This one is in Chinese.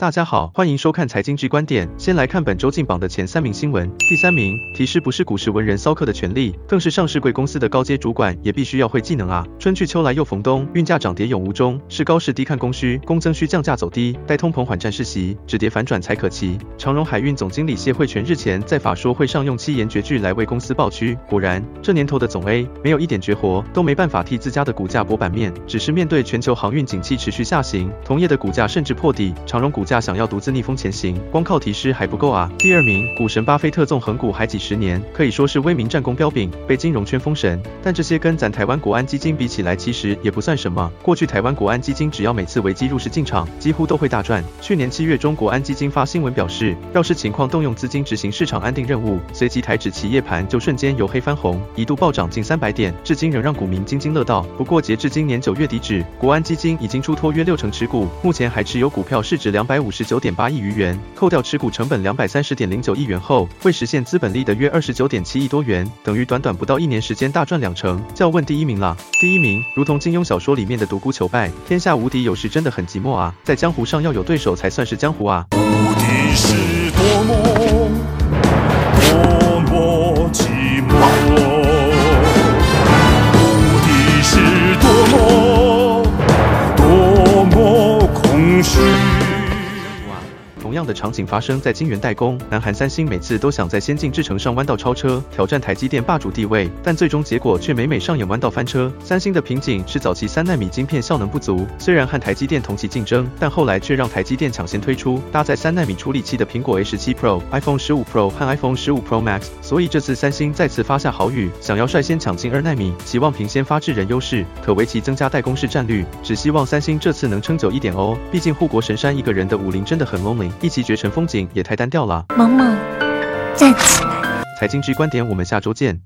大家好，欢迎收看财经 G 观点。先来看本周进榜的前三名新闻。第三名，提示不是股市文人骚客的权利，更是上市贵公司的高阶主管也必须要会技能啊。春去秋来又逢冬，运价涨跌永无终，是高市低看供需，供增需降价走低，待通膨缓暂世袭，止跌反转才可期。长荣海运总经理谢慧全日前在法说会上用七言绝句来为公司抱屈，果然这年头的总 A 没有一点绝活，都没办法替自家的股价博版面。只是面对全球航运景气持续下行，同业的股价甚至破底，长荣股价想要独自逆风前行，光靠提示还不够啊！第二名，股神巴菲特纵横股海几十年，可以说是威名战功彪炳，被金融圈封神。但这些跟咱台湾国安基金比起来，其实也不算什么。过去台湾国安基金只要每次危机入市进场，几乎都会大赚。去年七月中，国安基金发新闻表示，要是情况动用资金执行市场安定任务，随即台指企业盘就瞬间由黑翻红，一度暴涨近三百点，至今仍让股民津津乐道。不过截至今年九月底止，国安基金已经出脱约六成持股，目前还持有股票市值两百五十九点八亿余元，扣掉持股成本两百三十点零九亿元后，未实现资本利得约二十九点七亿多元，等于短短不到一年时间大赚两成，叫问第一名了。第一名如同金庸小说里面的独孤求败，天下无敌有时真的很寂寞啊，在江湖上要有对手才算是江湖啊。无敌是同样的场景发生在晶圆代工，南韩三星每次都想在先进制程上弯道超车，挑战台积电霸主地位，但最终结果却每每上演弯道翻车。三星的瓶颈是早期三纳米晶片效能不足，虽然和台积电同期竞争，但后来却让台积电抢先推出搭载三纳米处理器的苹果 A 十七 Pro、iPhone 十五 Pro 和 iPhone 十五 Pro Max，所以这次三星再次发下豪语，想要率先抢进二纳米，期望凭先发制人优势，可为其增加代工市占率。只希望三星这次能撑久一点哦，毕竟护国神山一个人的武林真的很 lonely。一骑绝尘风景也太单调了。萌萌站起来。财经局观点，我们下周见。